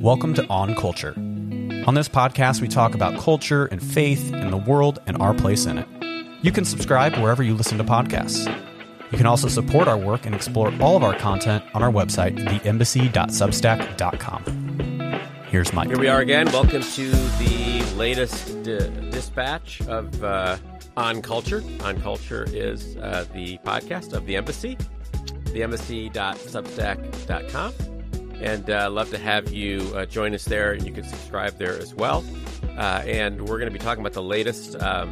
Welcome to On Culture. On this podcast, we talk about culture and faith and the world and our place in it. You can subscribe wherever you listen to podcasts. You can also support our work and explore all of our content on our website, theembassy.substack.com. Here's Mike. Here we are again. Welcome to the latest di- dispatch of uh, On Culture. On Culture is uh, the podcast of the Embassy, theembassy.substack.com. And uh, love to have you uh, join us there, and you can subscribe there as well. Uh, and we're going to be talking about the latest um,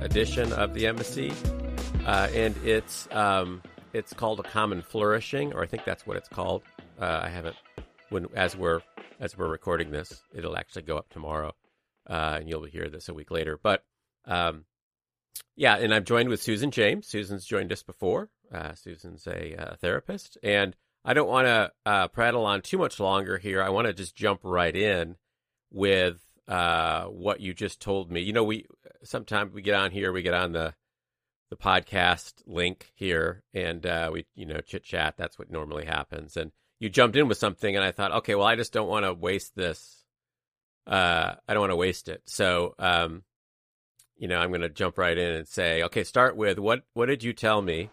edition of the Embassy, uh, and it's um, it's called a common flourishing, or I think that's what it's called. Uh, I haven't when as we're as we're recording this, it'll actually go up tomorrow, uh, and you'll hear this a week later. But um, yeah, and I'm joined with Susan James. Susan's joined us before. Susan's a therapist, and I don't want to uh, prattle on too much longer here. I want to just jump right in with uh, what you just told me. You know, we sometimes we get on here, we get on the the podcast link here, and uh, we you know chit chat. That's what normally happens. And you jumped in with something, and I thought, okay, well, I just don't want to waste this. Uh, I don't want to waste it. So, um, you know, I'm going to jump right in and say, okay, start with what what did you tell me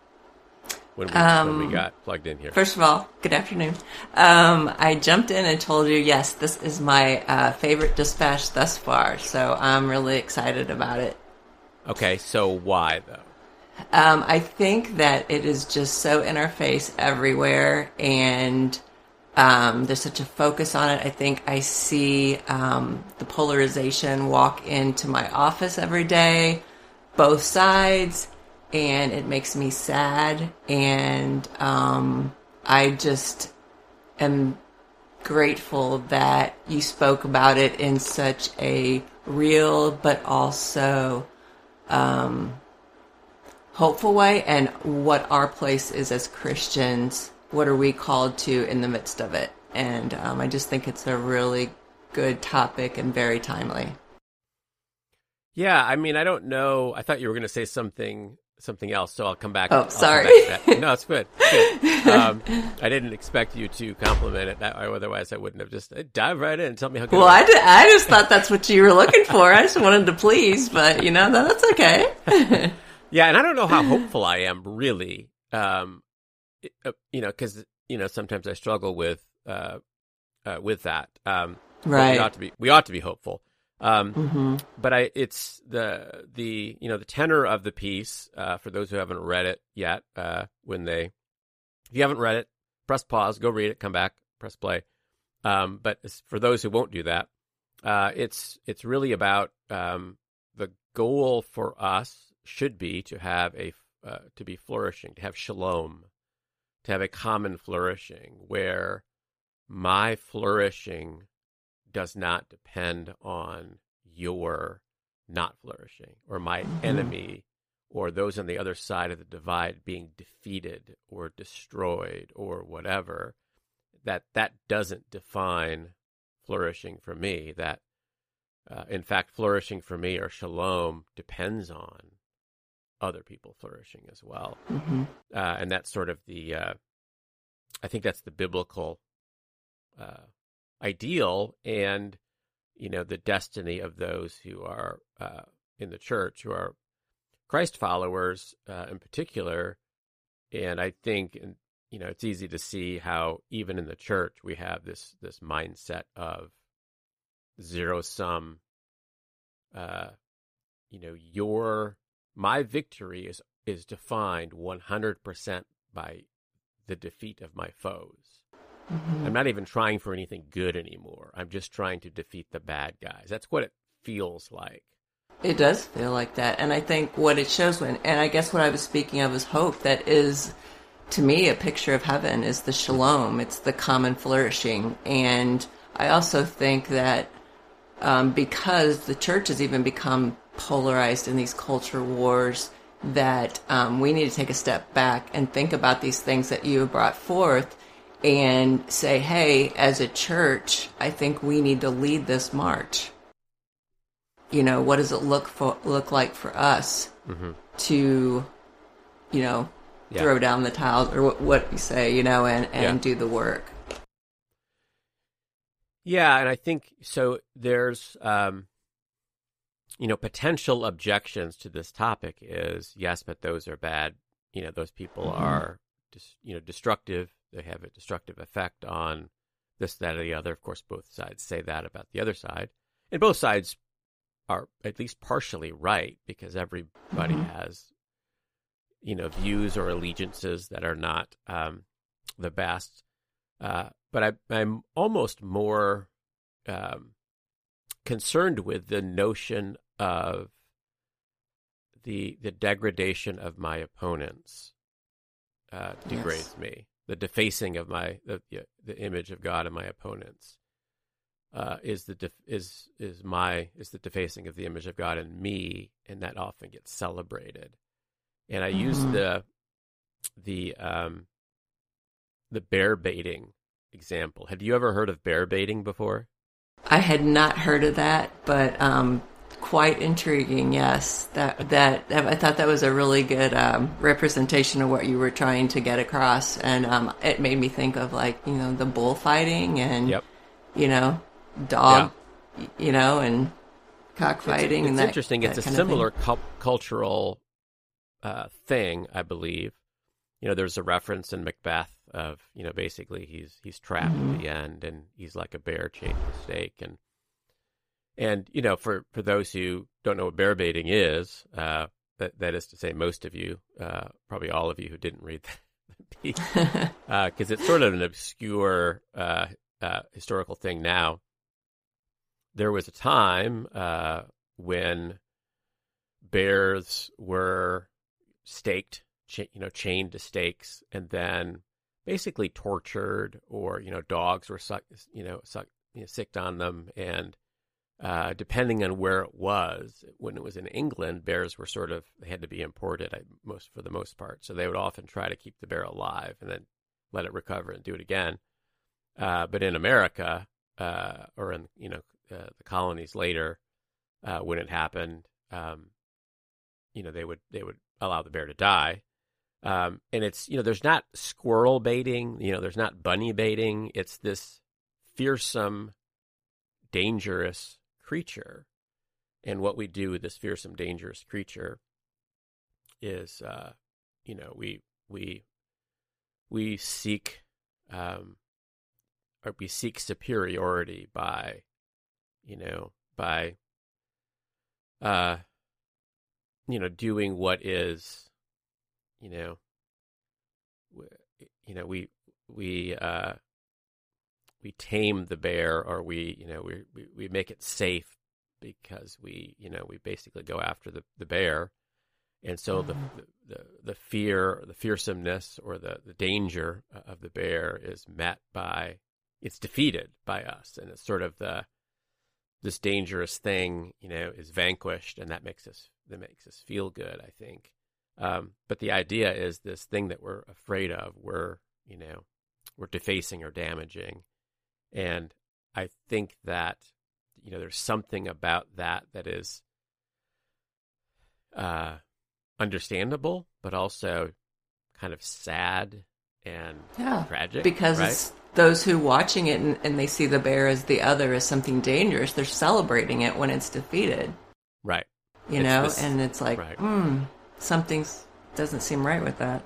when we, um, when we got plugged in here? First of all, good afternoon. Um, I jumped in and told you, yes, this is my uh, favorite dispatch thus far, so I'm really excited about it. Okay, so why though? Um, I think that it is just so in our face everywhere, and um, there's such a focus on it. I think I see um, the polarization walk into my office every day, both sides, and it makes me sad. And um, I just am grateful that you spoke about it in such a real but also um, hopeful way and what our place is as Christians. What are we called to in the midst of it? And um, I just think it's a really good topic and very timely. Yeah, I mean, I don't know. I thought you were going to say something something else, so I'll come back. Oh, sorry. no, it's good. It's good. Um, I didn't expect you to compliment it that way. Otherwise, I wouldn't have just dive right in and tell me how good. Well, I, did, I just thought that's what you were looking for. I just wanted to please, but you know that's okay. yeah, and I don't know how hopeful I am really. Um, uh, you know, because you know sometimes I struggle with uh, uh with that. Um, right. We ought to be we ought to be hopeful. Um, mm-hmm. But I, it's the the you know the tenor of the piece uh, for those who haven't read it yet. Uh, when they, if you haven't read it, press pause, go read it, come back, press play. Um, but for those who won't do that, uh, it's it's really about um, the goal for us should be to have a uh, to be flourishing, to have shalom, to have a common flourishing where my flourishing does not depend on your not flourishing or my mm-hmm. enemy or those on the other side of the divide being defeated or destroyed or whatever that that doesn't define flourishing for me that uh, in fact flourishing for me or shalom depends on other people flourishing as well mm-hmm. uh, and that's sort of the uh, i think that's the biblical uh, ideal and you know the destiny of those who are uh, in the church who are Christ followers uh, in particular. And I think, you know, it's easy to see how even in the church we have this this mindset of zero sum. Uh, you know, your my victory is is defined one hundred percent by the defeat of my foes. Mm-hmm. I'm not even trying for anything good anymore. I'm just trying to defeat the bad guys. That's what it feels like. It does feel like that. And I think what it shows when, and I guess what I was speaking of is hope that is, to me, a picture of heaven is the shalom. It's the common flourishing. And I also think that um, because the church has even become polarized in these culture wars, that um, we need to take a step back and think about these things that you have brought forth and say, hey, as a church, I think we need to lead this march. You know, what does it look for look like for us mm-hmm. to, you know, yeah. throw down the tiles or what, what you say, you know, and, and yeah. do the work. Yeah, and I think so. There's, um, you know, potential objections to this topic is yes, but those are bad. You know, those people Mhm. are, dis, you know, destructive. They have a destructive effect on this, that, or the other. Of course, both sides say that about the other side, and both sides are at least partially right because everybody Mhm. has, you know, views or allegiances that are not um, the best. Uh, but I, I'm almost more um, concerned with the notion of the the degradation of my opponents uh, degrades Yes. me. The defacing of my the the image of God in my opponents uh, is the def- is is my is the defacing of the image of God in me, and that often gets celebrated. And I use Mhm. the the um, the bear baiting example. Have you ever heard of bear baiting before? I had not heard of that, but um, quite intriguing. Yes, that that I thought that was a really good um, representation of what you were trying to get across, and um, it made me think of like you know the bullfighting and Yep. you know dog, y- you know, and cockfighting. It's, and it's that, interesting. that It's a kind of thing. similar cul- cultural uh, thing, I believe. You know, there's a reference in Macbeth of you know basically he's he's trapped Mhm. at the end and he's like a bear chained to a stake and and you know for for those who don't know what bear baiting is, uh, that that is to say most of you, uh, probably all of you who didn't read the piece, because it's sort of an obscure uh, uh, historical thing now. There was a time uh, when bears were staked, cha- you know, chained to stakes, and then basically tortured, or you know, dogs were suck, you know, suck, you know, sicked on them, and uh, depending on where it was, when it was in England, bears were sort of they had to be imported, most for the most part. So they would often try to keep the bear alive and then let it recover and do it again. Uh, but in America, uh, or in you know uh, the colonies later, uh, when it happened, um, you know they would they would allow the bear to die. Um, and it's you know there's not squirrel baiting, you know there's not bunny baiting. It's this fearsome, dangerous creature. And what we do with this fearsome, dangerous creature is, uh, you know, we we we seek um, or we seek superiority by, you know, by uh, you know, doing what is, you know, you know, we we uh, we tame the bear, or we you know we we, we make it safe because we you know we basically go after the, the bear, and so the, the the fear, the fearsomeness, or the the danger of the bear is met by it's defeated by us, and it's sort of the this dangerous thing you know is vanquished, and that makes us that makes us feel good. I think. Um, but the idea is this thing that we're afraid of, we're, you know, we're defacing or damaging. And I think that, you know, there's something about that that is uh, understandable, but also kind of sad and Yeah, tragic. because right? it's those who watching it and, and they see the bear as the other as something dangerous. They're celebrating it when it's defeated. right. You It's know, this- and it's like, right. hmm, something doesn't seem right with that.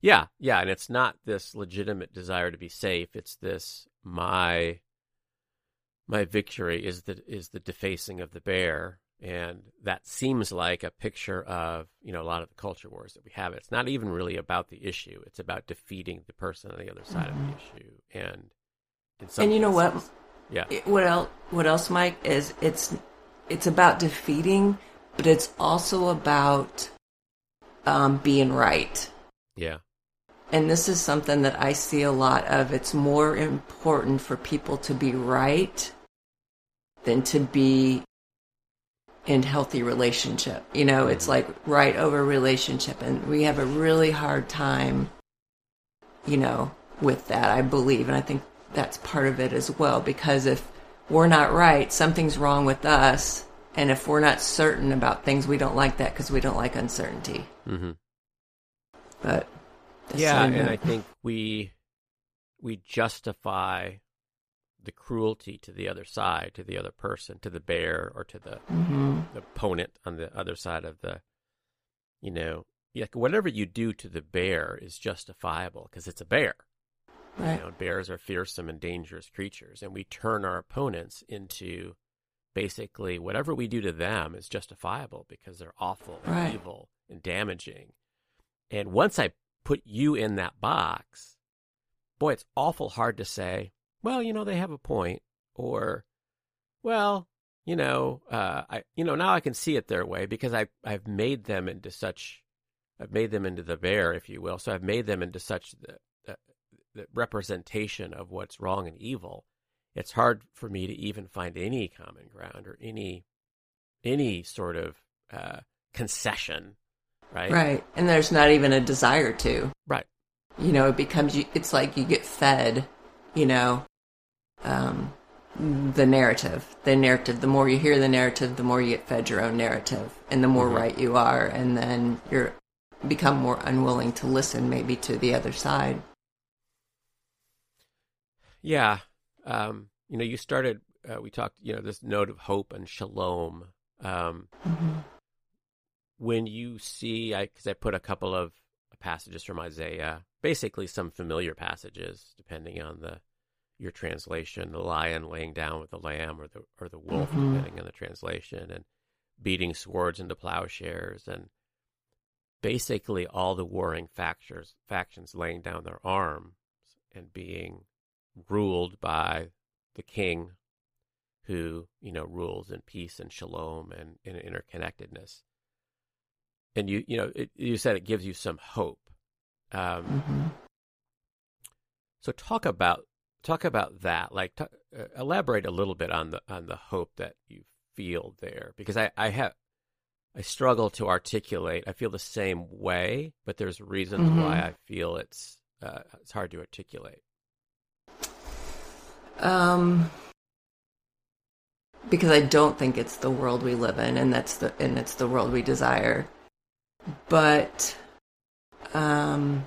Yeah, yeah, and it's not this legitimate desire to be safe. It's this my my victory is the is the defacing of the bear, and that seems like a picture of you know a lot of the culture wars that we have. It's not even really about the issue; it's about defeating the person on the other side of the issue. And in some Mm-hmm. And you know what? Yeah, What else? What else, Mike? Is it's it's about defeating, but it's also about um, being right. yeah, And this is something that I see a lot of. It's more important for people to be right than to be in healthy relationship. You know, it's like right over relationship and we have a really hard time you know, with that, I believe, and I think that's part of it as well because if we're not right, something's wrong with us, and if we're not certain about things, we don't like that because we don't like uncertainty. hmm But yeah, and I think we we justify the cruelty to the other side, to the other person, to the bear or to the, Mm-hmm. the opponent on the other side of the, you know, like whatever you do to the bear is justifiable because it's a bear. Right. You know, bears are fearsome and dangerous creatures, and we turn our opponents into basically whatever we do to them is justifiable because they're awful, and Right. evil, and damaging. And once I put you in that box, boy, it's awful hard to say, well, you know, they have a point, or, well, you know, uh, I, you know, now I can see it their way because I, I've made them into such, I've made them into the bear, if you will. So I've made them into such the, the, the representation of what's wrong and evil. It's hard for me to even find any common ground or any, any sort of uh, concession, right? Right. And there's not even a desire to. Right. You know, it becomes you it's like you get fed, you know, um the narrative. The narrative. The more you hear the narrative, the more you get fed your own narrative. And the more Mhm. right you are, and then you're become more unwilling to listen maybe to the other side. Yeah. Um, you know, you started, uh, we talked, you know, this note of hope and shalom. Um, Mm-hmm. When you see, I, cause I put a couple of passages from Isaiah, basically some familiar passages, depending on the, your translation, the lion laying down with the lamb or the, or the wolf, Mhm. depending on the translation and beating swords into plowshares and basically all the warring factions, factions laying down their arms and being ruled by the king who, you know, rules in peace and shalom and in interconnectedness. And you, you know, it, you said it gives you some hope. Um, hmm so talk about talk about that. Like, talk, uh, elaborate a little bit on the on the hope that you feel there, because I I have I struggle to articulate. I feel the same way, but there's reasons Mhm. why I feel it's uh, it's hard to articulate. Um, because I don't think it's the world we live in, and that's the and it's the world we desire. But, um,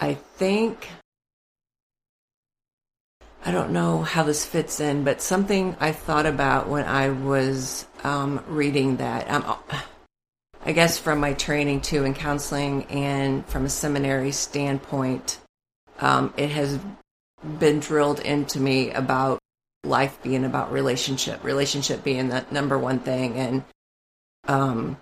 I think I don't know how this fits in, but something I thought about when I was um, reading that. Um, I guess from my training too in counseling and from a seminary standpoint, um, it has been drilled into me about life being about relationship, relationship being the number one thing, and um,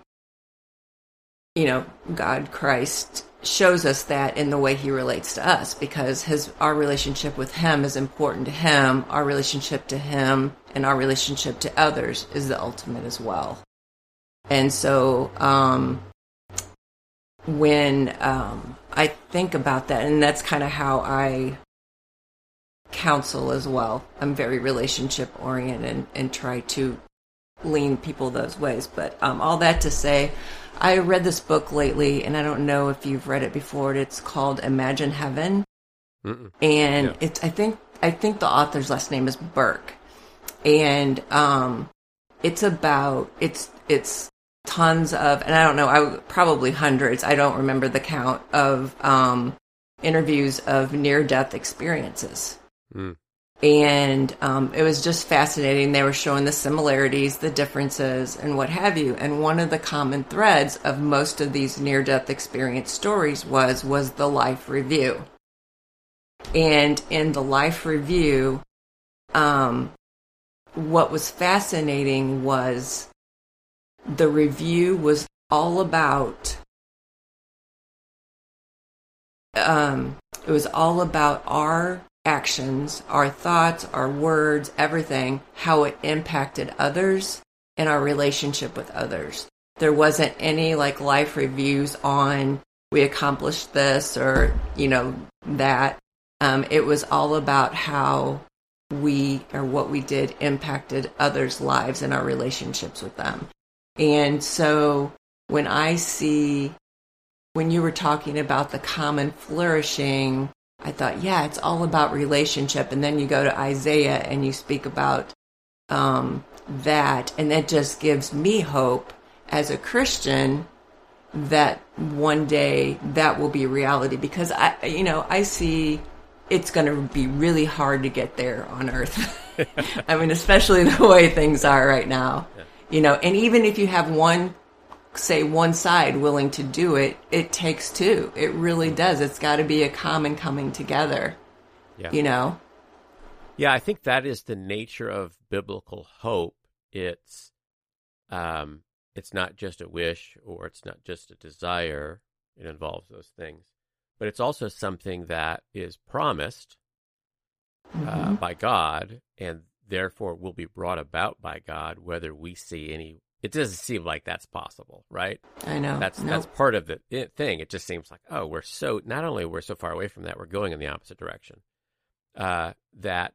you know, God, Christ shows us that in the way He relates to us, because His our relationship with Him is important to Him. Our relationship to Him and our relationship to others is the ultimate as well. And so, um, when um, I think about that, and that's kind of how I counsel as well. I'm very relationship oriented and, and try to lean people those ways. But um, all that to say, I read this book lately, and I don't know if you've read it before. It's called Imagine Heaven, Mm-mm. and Yeah. it's I think I think the author's last name is Burke, and um, it's about it's it's tons of and I don't know I probably hundreds I don't remember the count of um, interviews of near death experiences Mm. And um, it was just fascinating. They were showing the similarities, the differences, and what have you. And one of the common threads of most of these near-death experience stories was was the life review. And in the life review, um, what was fascinating was the review was all about um, it was all about our actions, our thoughts, our words, everything, how it impacted others and our relationship with others. There wasn't any like life reviews on we accomplished this or, you know, that. Um, it was all about how we or what we did impacted others' lives and our relationships with them. And so when I see, when you were talking about the common flourishing, I thought, yeah, it's all about relationship. And then you go to Isaiah and you speak about um, that. And that just gives me hope as a Christian that one day that will be reality because I, you know, I see it's going to be really hard to get there on Earth. I mean, especially the way things are right now. Yeah. You know, and even if you have one, say, one side willing to do it, it takes two. It really does. It's got to be a common coming together. Yeah. You know? Yeah, I think that is the nature of biblical hope. It's, um, it's not just a wish or it's not just a desire. It involves those things but it's also something that is promised uh, mm-hmm. by God and therefore will be brought about by God, whether we see any. It doesn't seem like that's possible, right? I know. That's nope. that's part of the thing. It just seems like, oh, we're so not only we're so far away from that, we're going in the opposite direction. Uh, that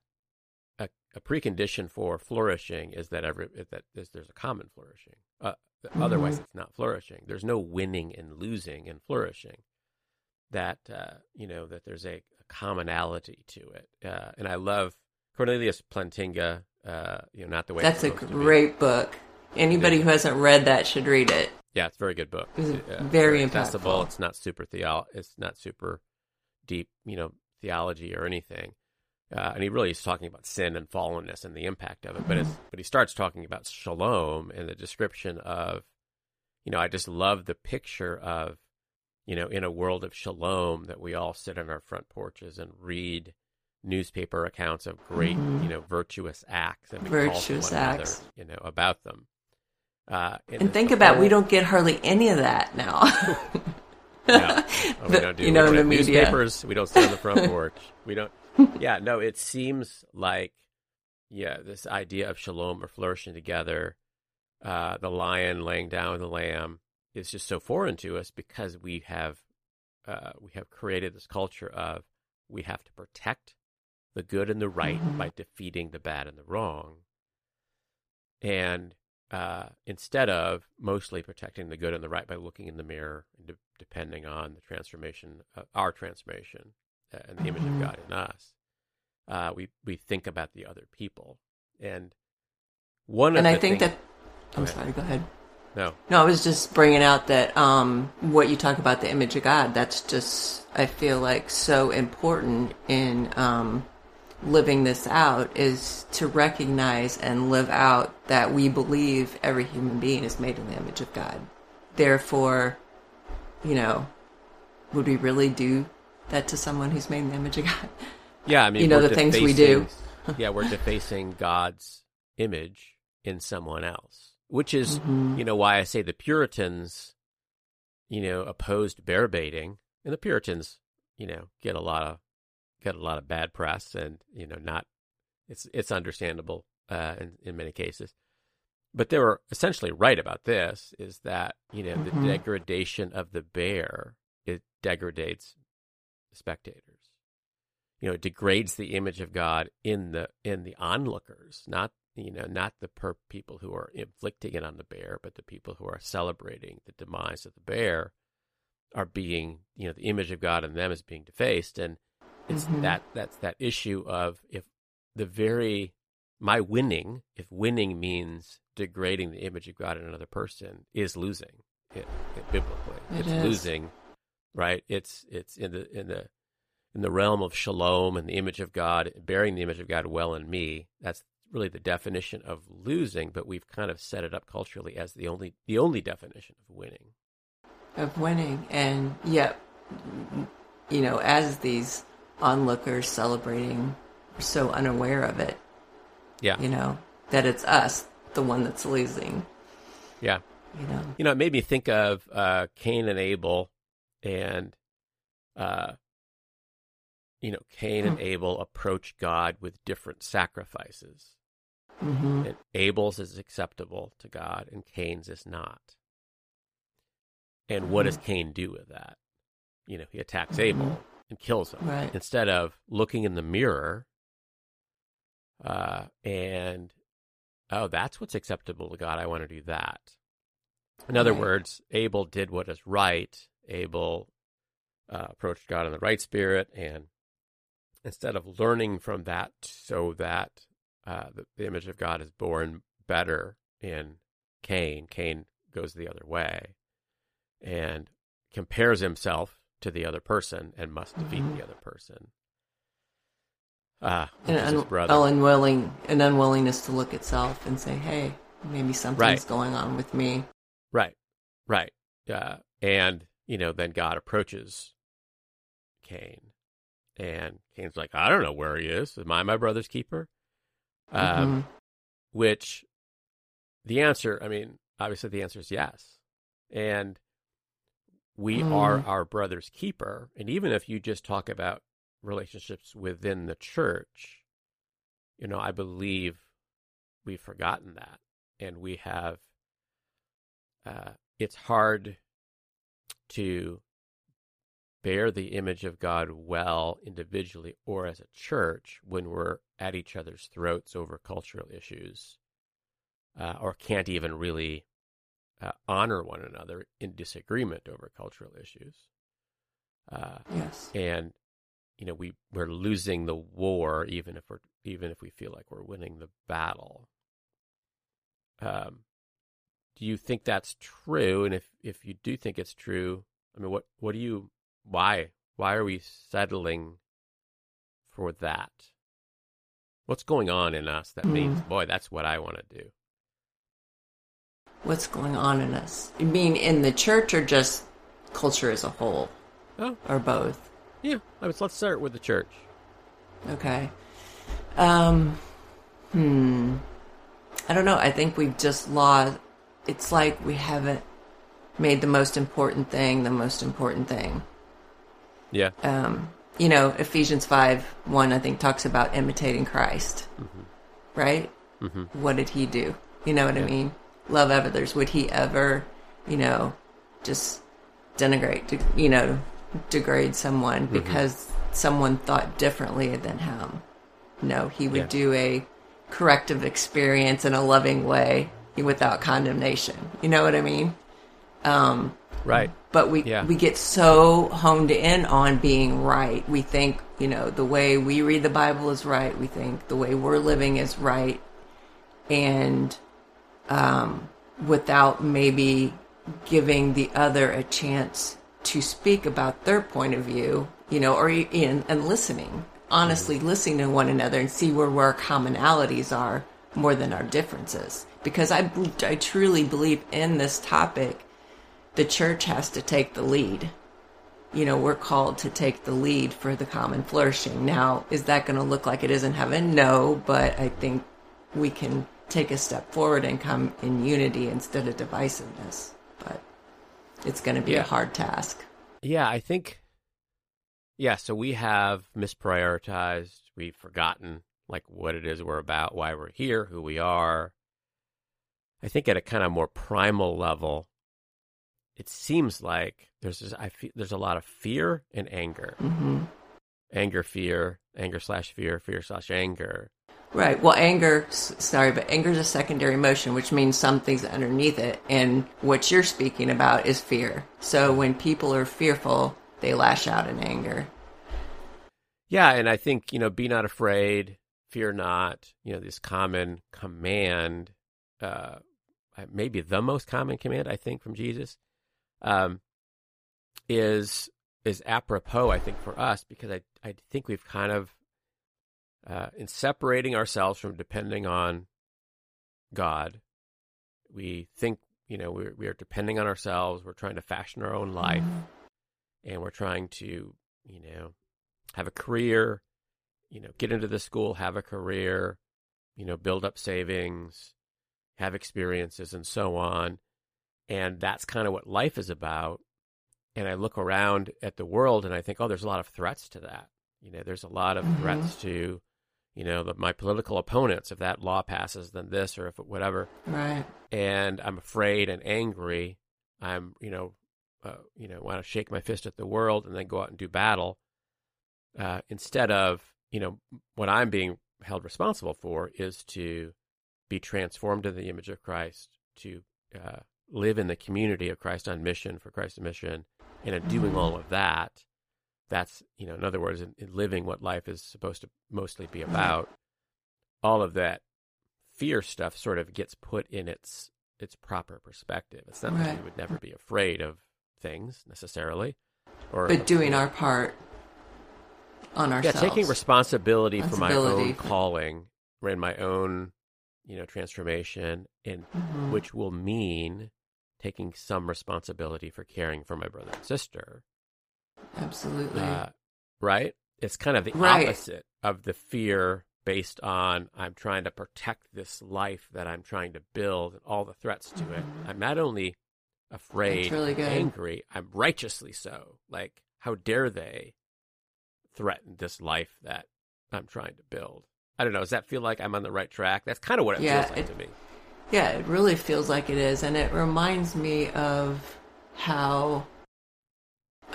a, a, precondition for flourishing is that every that is, there's a common flourishing. Uh, mm-hmm. Otherwise, it's not flourishing. There's no winning and losing and flourishing that uh, you know that there's a, a commonality to it, uh, and I love Cornelius Plantinga. Uh, you know, not the way that's a great book. Anybody who hasn't read that should read it. Yeah, it's a very good book. It's uh, very accessible. It's not super theo. It's not super deep, you know, theology or anything. Uh, and he really is talking about sin and fallenness and the impact of it. But mm-hmm. but he starts talking about shalom and the description of, you know, I just love the picture of you know, in a world of shalom that we all sit on our front porches and read newspaper accounts of great, mm-hmm. you know, virtuous acts and virtuous acts, another, you know, about them. Uh, and, think about we don't get hardly any of that now. yeah. well, we don't do, you know, in the media. newspapers. We don't sit on the front porch. We don't. Yeah, no. It seems like, yeah, this idea of shalom or flourishing together, uh, the lion laying down with the lamb, is just so foreign to us because we have uh, we have created this culture of we have to protect the good and the right mm-hmm. by defeating the bad and the wrong, and uh, instead of mostly protecting the good and the right by looking in the mirror and de- depending on the transformation, uh, our transformation, uh, and the image mm-hmm. of God in us, uh, we we think about the other people, and one and I think things, that I'm sorry, go ahead. No. No, I was just bringing out that um, what you talk about the image of God. That's just I feel like so important in um, living this out is to recognize and live out that we believe every human being is made in the image of God. Therefore, you know, would we really do that to someone who's made in the image of God? Yeah, I mean, you know the things we do. yeah, we're defacing God's image in someone else which is mm-hmm. you know why I say the Puritans, you know, opposed bear baiting, and the Puritans, you know, get a lot of get a lot of bad press, and you know, not it's it's understandable uh, in in many cases, but they were essentially right about this: is that you know mm-hmm. the degradation of the bear it degrades the spectators. You know, it degrades the image of God in the in the onlookers, not you know, not the per- people who are inflicting it on the bear, but the people who are celebrating the demise of the bear are being, you know, the image of God in them is being defaced, and it's mm-hmm. that that's that issue of if the very my winning, if winning means degrading the image of God in another person, is losing it, it biblically. It it's is. losing, right? It's it's in the in the in the realm of shalom and the image of God, bearing the image of God well in me. That's really the definition of losing, but we've kind of set it up culturally as the only the only definition of winning. Of winning, and yet, you know, as these onlookers celebrating, we're so unaware of it. Yeah, you know that it's us, the one that's losing. Yeah, you know, you know, it made me think of uh, Cain and Abel, and uh, you know, Cain and hmm. Abel approach God with different sacrifices. Mm-hmm. And Abel's is acceptable to God and Cain's is not. And what does mm-hmm. Cain do with that? You know, he attacks mm-hmm. Abel and kills him right. instead of looking in the mirror uh, and, oh, that's what's acceptable to God. I want to do that. In other right. words, Abel did what is right. Abel uh, approached God in the right spirit, and instead of learning from that so that uh, the, the, image of God is borne better in Cain. Cain goes the other way and compares himself to the other person and must defeat mm-hmm. the other person. uh, an un- brother. oh, unwilling, an unwillingness to look itself and say, "Hey, maybe something's Right. going on with me." Right, right. Uh, and you know, then God approaches Cain, and Cain's like, "I don't know where he is. Am I my brother's keeper?" Um, Mhm. which the answer, I mean, obviously the answer is yes. And we Mm. are our brother's keeper. And even if you just talk about relationships within the church, you know, I believe we've forgotten that. And we have, uh, it's hard to bear the image of God well individually or as a church when we're at each other's throats over cultural issues uh, or can't even really uh, honor one another in disagreement over cultural issues. Uh, Yes. and you know we we're losing the war even if we're even if we feel like we're winning the battle. Um, do you think that's true? And if if you do think it's true, I mean, what what do you why why are we settling for that? What's going on in us that means, boy, that's what I want to do? What's going on in us? You mean in the church or just culture as a whole, Oh, or both? yeah. Let's let's start with the church. Okay. Um. Hmm. I don't know. I think we've just lost. It's like we haven't made the most important thing the most important thing. Yeah. Um. You know, Ephesians five one I think talks about imitating Christ. Right. hmm What did he do? You know what I mean? Love others. Would he ever, you know, just denigrate, de- you know, degrade someone Mm-hmm. because someone thought differently than him? No, he would Yeah. do a corrective experience in a loving way without condemnation. You know what I mean? Um, Right. but we Yeah. we get so honed in on being right. We think, you know, the way we read the Bible is right. We think the way we're living is right, and um, without maybe giving the other a chance to speak about their point of view, you know, or in and listening, honestly listening to one another and see where, where our commonalities are more than our differences. Because I, I truly believe in this topic, the church has to take the lead. You know, we're called to take the lead for the common flourishing. Now, is that going to look like it is in heaven? No, but I think we can take a step forward and come in unity instead of divisiveness. But it's going to be Yeah. a hard task. Yeah, I think. Yeah, so we have misprioritized. We've forgotten like what it is we're about, why we're here, who we are. I think at a kind of more primal level, it seems like there's this, I feel there's a lot of fear and anger, hmm anger, fear, anger slash fear, fear slash anger. Right. Well, anger, sorry, but anger is a secondary emotion, which means something's underneath it. And what you're speaking about is fear. So when people are fearful, they lash out in anger. Yeah, and I think, you know, be not afraid, fear not, you know, this common command, uh, maybe the most common command, I think, from Jesus, um, is is apropos, I think, for us, because I, I think we've kind of, uh, in separating ourselves from depending on God, we think, you know, we're, we are depending on ourselves. We're trying to fashion our own life and we're trying to, you know, have a career, you know, get into the school, have a career, you know, build up savings, have experiences, and so on. And that's kind of what life is about. And I look around at the world and I think, oh, there's a lot of threats to that. You know, there's a lot of Mhm. threats to, you know, the, my political opponents. If that law passes, then this, or if it, whatever Right. and I'm afraid and angry. I'm, you know, uh, you know, want to shake my fist at the world and then go out and do battle. Uh, instead of, you know, what I'm being held responsible for is to be transformed in the image of Christ, to uh, live in the community of Christ on mission for Christ's mission, and in doing all of that, that's, you know, in other words, in, in living what life is supposed to mostly be about. All of that fear stuff sort of gets put in its its proper perspective. It's not Right. we would never be afraid of things necessarily, or But doing our part. on ourselves. Yeah, taking responsibility, for my own calling and my own, you know, transformation, and Mhm. which will mean taking some responsibility for caring for my brother and sister. Absolutely. Uh, right? It's kind of the Right. opposite of the fear based on I'm trying to protect this life that I'm trying to build and all the threats to it. Mhm. I'm not only afraid, really angry, I'm righteously so. Like, how dare they threaten this life that I'm trying to build? I don't know. Does that feel like I'm on the right track? That's kind of what it Yeah, feels like it- to me. Yeah, it really feels like it is, and it reminds me of how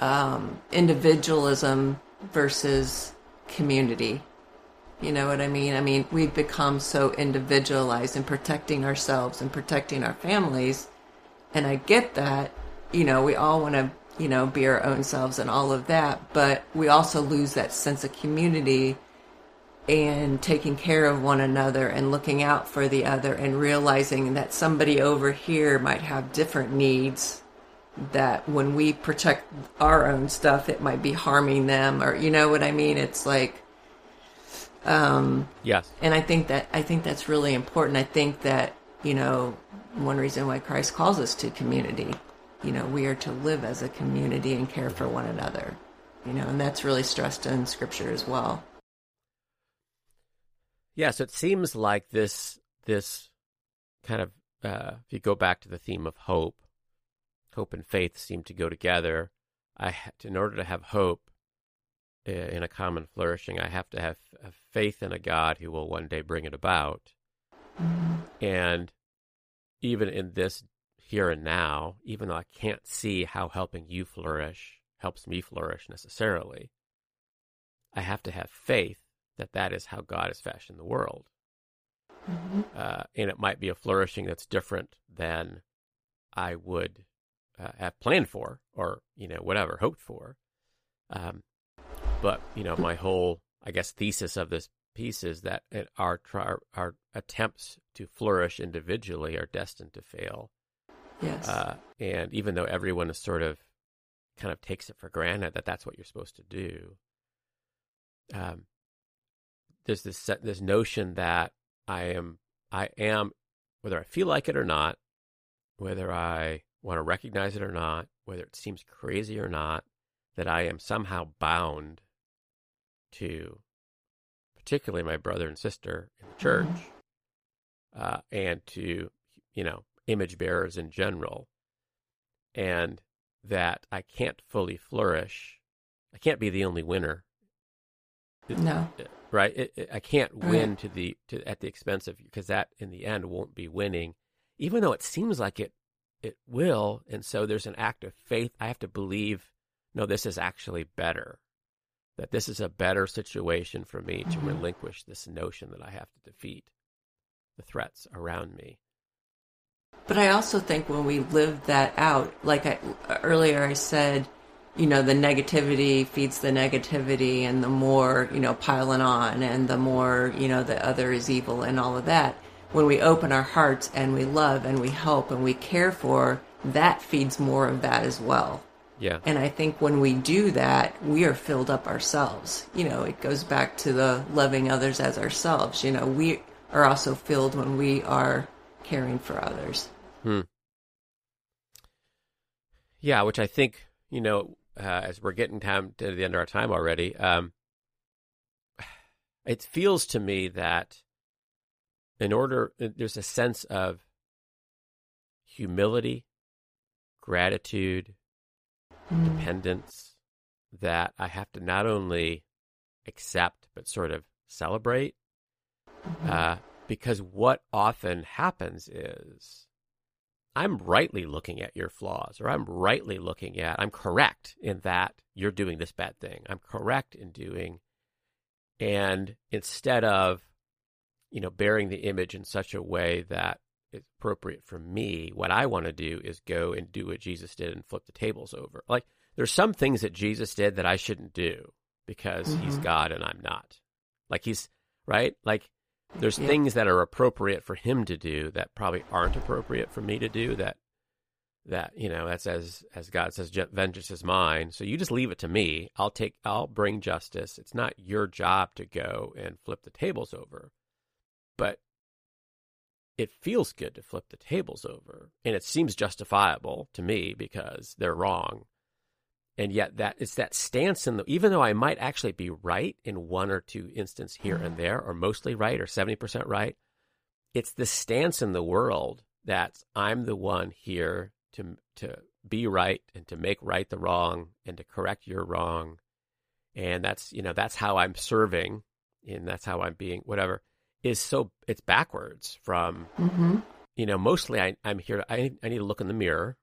um, individualism versus community. You know what I mean? I mean, we've become so individualized in protecting ourselves and protecting our families, and I get that. You know, we all want to, you know, be our own selves and all of that, but we also lose that sense of community and taking care of one another and looking out for the other and realizing that somebody over here might have different needs that when we protect our own stuff it might be harming them or you know what I mean? It's like um Yes. and I think that I think that's really important. I think that you know one reason why Christ calls us to community you know we are to live as a community and care for one another you know and that's really stressed in scripture as well. Yeah, so it seems like this this kind of uh, if you go back to the theme of hope, hope and faith seem to go together. I in order to have hope in a common flourishing, I have to have, faith in a God who will one day bring it about. And even in this here and now, even though I can't see how helping you flourish helps me flourish necessarily, I have to have faith that that is how God has fashioned the world. Uh, and it might be a flourishing that's different than I would uh, have planned for or, you know, whatever, hoped for. Um, but, you know, my whole, I guess, thesis of this piece is that it, our, our, our attempts to flourish individually are destined to fail. yes Uh, and even though everyone is sort of kind of takes it for granted that that's what you're supposed to do, um, there's this set, this notion that I am I am whether I feel like it or not, whether I want to recognize it or not, whether it seems crazy or not, that I am somehow bound to, particularly my brother and sister in the church, uh, and to you know image bearers in general, and that I can't fully flourish. I can't be the only winner no right? It, it, I can't win Right. to the to at the expense of because that in the end won't be winning, even though it seems like it it will. And so there's an act of faith. I have to believe, no, this is actually better. That this is a better situation for me to Mhm. relinquish this notion that I have to defeat the threats around me. But I also think when we live that out, like I, earlier I said, you know, the negativity feeds the negativity, and the more, you know, piling on, and the more, you know, the other is evil, and all of that. When we open our hearts and we love and we help and we care for, that feeds more of that as well. Yeah, And I think when we do that, we are filled up ourselves. You know, it goes back to the loving others as ourselves. You know, we are also filled when we are caring for others. Hmm. Yeah, which I think you know, uh, as we're getting time to the end of our time already, um, it feels to me that in order, there's a sense of humility, gratitude, dependence that I have to not only accept but sort of celebrate, uh, because what often happens is I'm rightly looking at your flaws, or I'm rightly looking at, I'm correct in that you're doing this bad thing. I'm correct in doing, and instead of, you know, bearing the image in such a way that it's appropriate for me, what I want to do is go and do what Jesus did and flip the tables over. Like, there's some things that Jesus did that I shouldn't do because he's Mhm. God and I'm not. Like, he's, right? Like, there's Yeah. things that are appropriate for him to do that probably aren't appropriate for me to do that that you know that's as as God says, vengeance is mine. So you just leave it to me. I'll take. I'll bring justice. It's not your job to go and flip the tables over, but it feels good to flip the tables over, and it seems justifiable to me because they're wrong. And yet, that it's that stance in the even though I might actually be right in one or two instances here and there, or mostly right, or seventy percent right, it's the stance in the world that I'm the one here to to be right and to make right the wrong and to correct your wrong and that's you know that's how i'm serving and that's how i'm being whatever is so it's backwards from mm-hmm. you know mostly I, i'm here I, I need to look in the mirror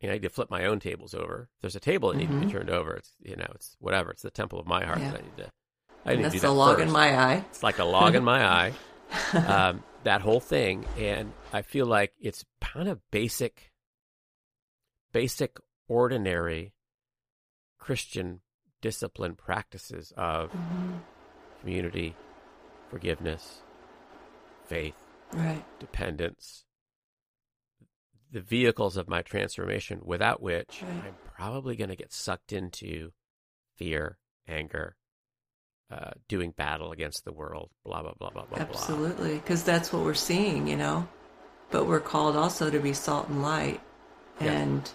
and i need to flip my own tables over if there's a table that mm-hmm. needs to be mm-hmm. turned over it's you know it's whatever it's the temple of my heart yeah. that i need to I need that's to do that the log first. in my eye it's like a log in my eye um, that whole thing and i feel like it's kind of basic basic, ordinary Christian discipline practices of mm-hmm. community, forgiveness, faith, right. dependence, the vehicles of my transformation, without which right. I'm probably going to get sucked into fear, anger, uh, doing battle against the world, blah, blah, blah, blah, blah, Absolutely, because that's what we're seeing, you know. But we're called also to be salt and light. And yeah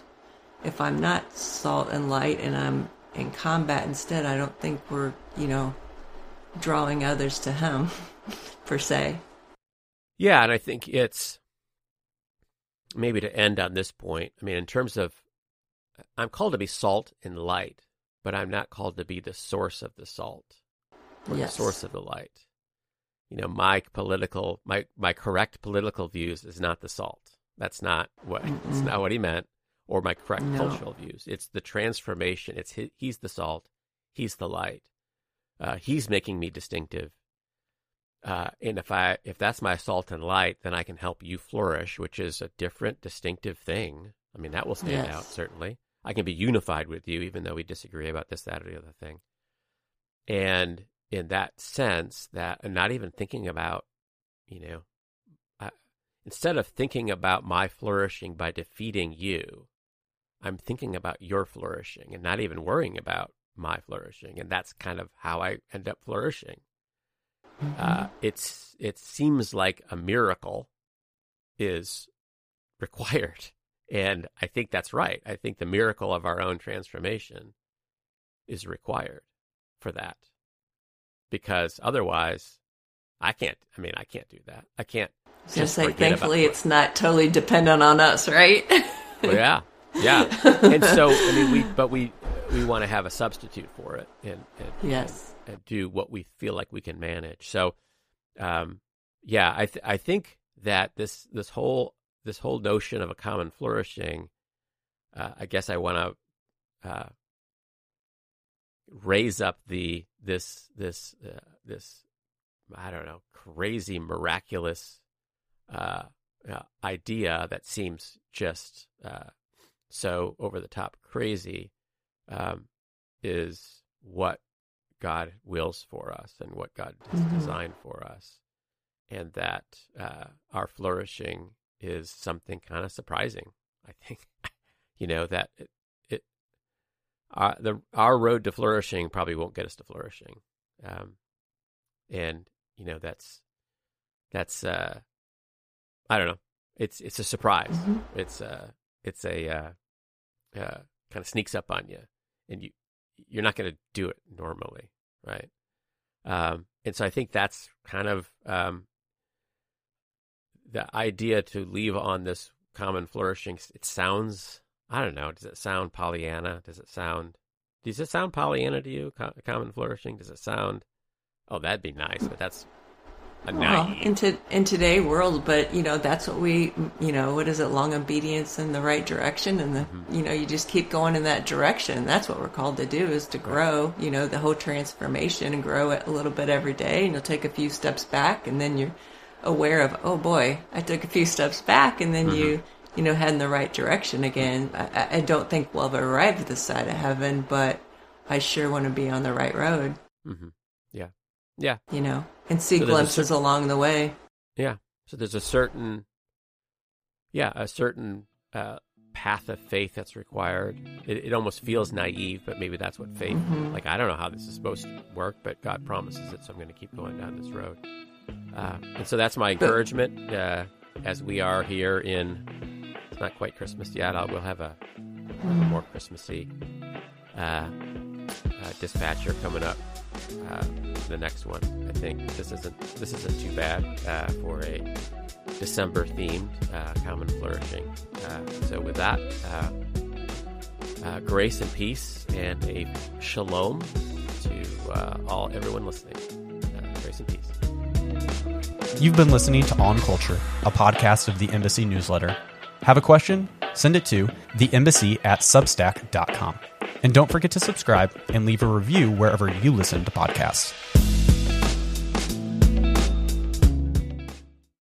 if I'm not salt and light and I'm in combat instead, I don't think we're, you know, drawing others to Him, per se. Yeah, and I think it's maybe to end on this point. I mean, in terms of, I'm called to be salt and light, but I'm not called to be the source of the salt or yes. the source of the light. You know, my political, my my correct political views is not the salt. That's not what. mm That's not what he meant or my correct no. cultural views. It's the transformation. It's his, he's the salt, he's the light. Uh, he's making me distinctive. Uh, and if I if that's my salt and light, then I can help you flourish, which is a different, distinctive thing. I mean, that will stand yes. out certainly. I can be unified with you, even though we disagree about this, that, or the other thing. And in that sense, that and not even thinking about, you know, I, instead of thinking about my flourishing by defeating you, I'm thinking about your flourishing and not even worrying about my flourishing. And that's kind of how I end up flourishing. Uh, it's it seems like a miracle is required, and I think that's right. I think the miracle of our own transformation is required for that, because otherwise, I can't. I mean, I can't do that. I can't. Just say, thankfully, it's not totally dependent on us, right? well, yeah, yeah, and so I mean, we but we we want to have a substitute for it, and, and yes, and, and, do what we feel like we can manage. So, um, yeah, I th- I think that this this whole this whole notion of a common flourishing, uh, I guess I want to uh, raise up the this this uh, this I don't know crazy miraculous uh, uh, idea that seems just uh, so over the top crazy um, is what God wills for us and what God has mm-hmm. designed for us. And that uh, our flourishing is something kind of surprising. I think, you know, that it, it uh, the our road to flourishing probably won't get us to flourishing. Um, and, you know, that's, that's, uh, I don't know. It's, it's a surprise. Mm-hmm. It's, uh, it's a, uh, uh, kind of sneaks up on you, and you you're not going to do it normally, right? Um, and so I think that's kind of um, the idea to leave on this common flourishing. It sounds, I don't know, does it sound Pollyanna? Does it sound, does it sound Pollyanna to you? Common flourishing? Does it sound? Oh, that'd be nice, but that's well, in, to, in today world, but you know that's what we, you know, what is it? Long obedience in the right direction, and the, mm-hmm. you know, you just keep going in that direction. That's what we're called to do is to grow. You know, the whole transformation and grow it a little bit every day, and you'll take a few steps back, and then you're aware of, oh boy, I took a few steps back, and then mm-hmm. you, you know, head in the right direction again. I, I don't think we'll ever arrive at this side of heaven, but I sure want to be on the right road. Mm-hmm. Yeah. You know, and see so glimpses certain, along the way. Yeah. So there's a certain, yeah, a certain uh, path of faith that's required. It, it almost feels naive, but maybe that's what faith. Like I don't know how this is supposed to work, but God promises it, so I'm going to keep going down this road. Uh, and so that's my encouragement uh, as we are here in. It's not quite Christmas yet. I'll, we'll have a, a more Christmassy uh, dispatcher coming up. Uh, the next one, I think this isn't this isn't too bad uh, for a December themed uh, common flourishing. Uh, so with that, uh, grace and peace and a shalom to all everyone listening. Grace and peace. You've been listening to On Culture, a podcast of the Embassy newsletter. Have a question? Send it to the embassy at substack.com. And don't forget to subscribe and leave a review wherever you listen to podcasts.